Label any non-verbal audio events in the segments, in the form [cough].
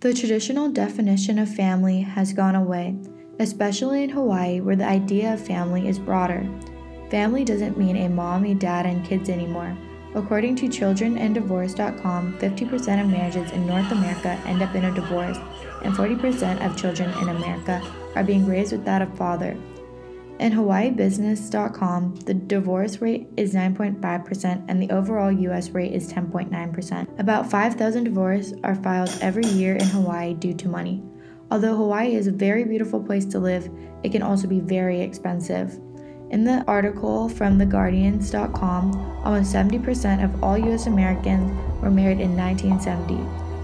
The traditional definition of family has gone away, especially in Hawaii, where the idea of family is broader. Family doesn't mean a mom, a dad, and kids anymore. According to childrenanddivorce.com, 50% of marriages in North America end up in a divorce, and 40% of children in America are being raised without a father. In HawaiiBusiness.com, the divorce rate is 9.5% and the overall US rate is 10.9%. About 5,000 divorces are filed every year in Hawaii due to money. Although Hawaii is a very beautiful place to live, it can also be very expensive. In the article from TheGuardians.com, almost 70% of all US Americans were married in 1970,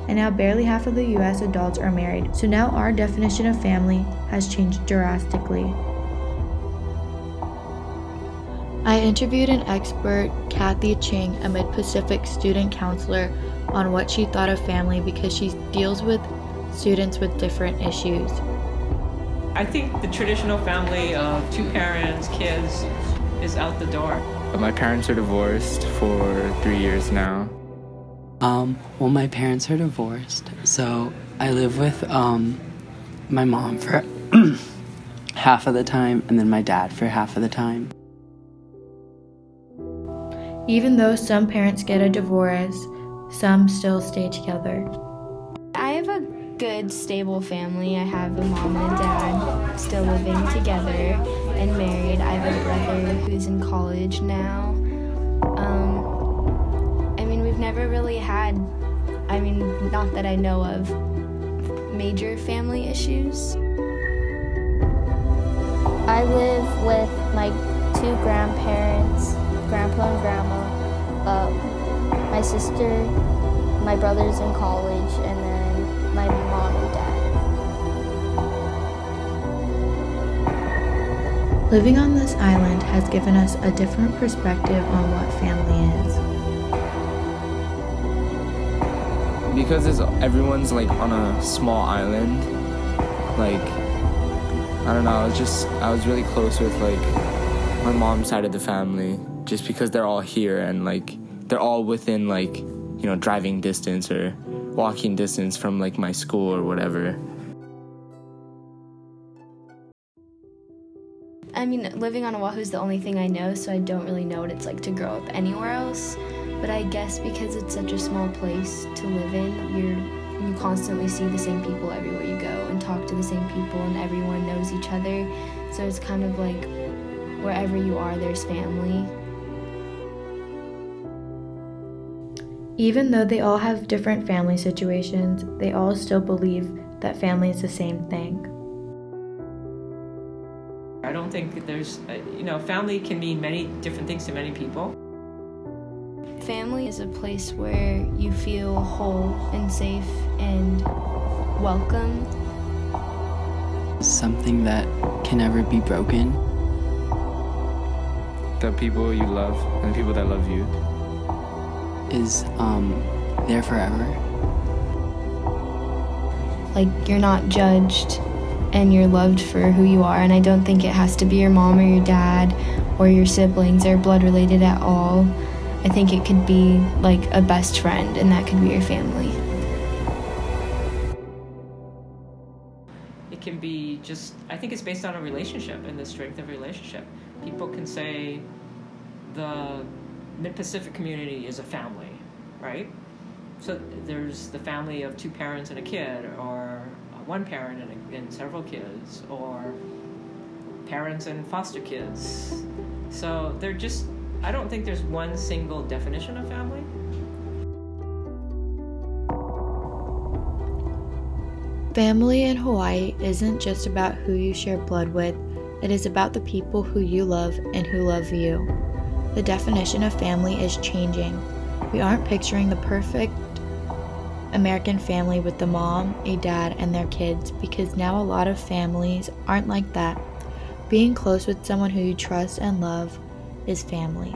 and now barely half of the US adults are married, so now our definition of family has changed drastically. I interviewed an expert, Kathy Ching, a Mid Pacific student counselor, on what she thought of family because she deals with students with different issues. I think the traditional family of two parents, kids, is out the door. My parents are divorced for three years now. Um, well, my parents are divorced, so I live with um, my mom for [clears throat] half of the time and then my dad for half of the time. Even though some parents get a divorce, some still stay together. I have a good, stable family. I have a mom and dad still living together and married. I have a brother who's in college now. Um, I mean, we've never really had, I mean, not that I know of, major family issues. I live with my two grandparents grandpa and grandma, uh, my sister, my brother's in college, and then my mom and dad. Living on this island has given us a different perspective on what family is. Because it's, everyone's like on a small island, like I don't know, I was just I was really close with like my mom's side of the family just because they're all here and like they're all within like you know driving distance or walking distance from like my school or whatever. I mean, living on Oahu is the only thing I know, so I don't really know what it's like to grow up anywhere else. But I guess because it's such a small place to live in, you're you constantly see the same people everywhere you go and talk to the same people and everyone knows each other. So it's kind of like wherever you are, there's family. Even though they all have different family situations, they all still believe that family is the same thing. I don't think there's, uh, you know, family can mean many different things to many people. Family is a place where you feel whole and safe and welcome. Something that can never be broken. The people you love and the people that love you is um, there forever. Like, you're not judged and you're loved for who you are. And I don't think it has to be your mom or your dad or your siblings or blood related at all. I think it could be like a best friend, and that could be your family. It can be just, I think it's based on a relationship and the strength of a relationship. People can say the Mid Pacific community is a family, right? So there's the family of two parents and a kid, or one parent and, a, and several kids, or parents and foster kids. So they're just, I don't think there's one single definition of family. Family in Hawaii isn't just about who you share blood with, it is about the people who you love and who love you. The definition of family is changing. We aren't picturing the perfect American family with the mom, a dad, and their kids because now a lot of families aren't like that. Being close with someone who you trust and love is family.